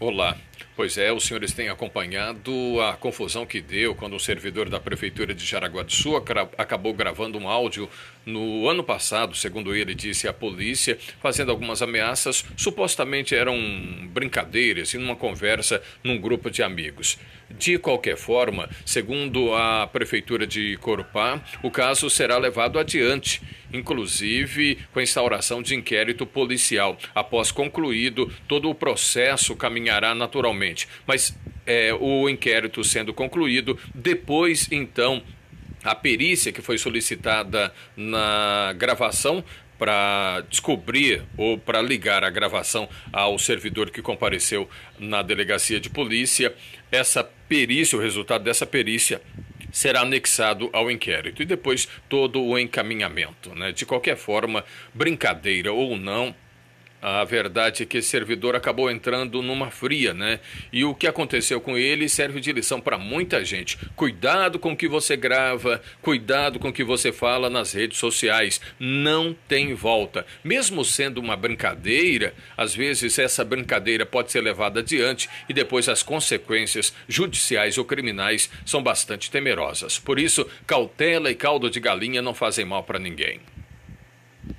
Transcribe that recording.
Olá. Pois é, os senhores têm acompanhado a confusão que deu quando um servidor da Prefeitura de Jaraguá do Sul acabou gravando um áudio no ano passado, segundo ele disse à polícia, fazendo algumas ameaças. Supostamente eram brincadeiras em uma conversa num grupo de amigos. De qualquer forma, segundo a Prefeitura de Corupá, o caso será levado adiante, inclusive com a instauração de inquérito policial. Após concluído, todo o processo caminhará naturalmente. Mas é, o inquérito sendo concluído, depois então a perícia que foi solicitada na gravação para descobrir ou para ligar a gravação ao servidor que compareceu na delegacia de polícia. Essa perícia, o resultado dessa perícia será anexado ao inquérito e depois todo o encaminhamento. Né? De qualquer forma, brincadeira ou não, a verdade é que esse servidor acabou entrando numa fria, né? E o que aconteceu com ele serve de lição para muita gente. Cuidado com o que você grava, cuidado com o que você fala nas redes sociais. Não tem volta. Mesmo sendo uma brincadeira, às vezes essa brincadeira pode ser levada adiante e depois as consequências judiciais ou criminais são bastante temerosas. Por isso, cautela e caldo de galinha não fazem mal para ninguém.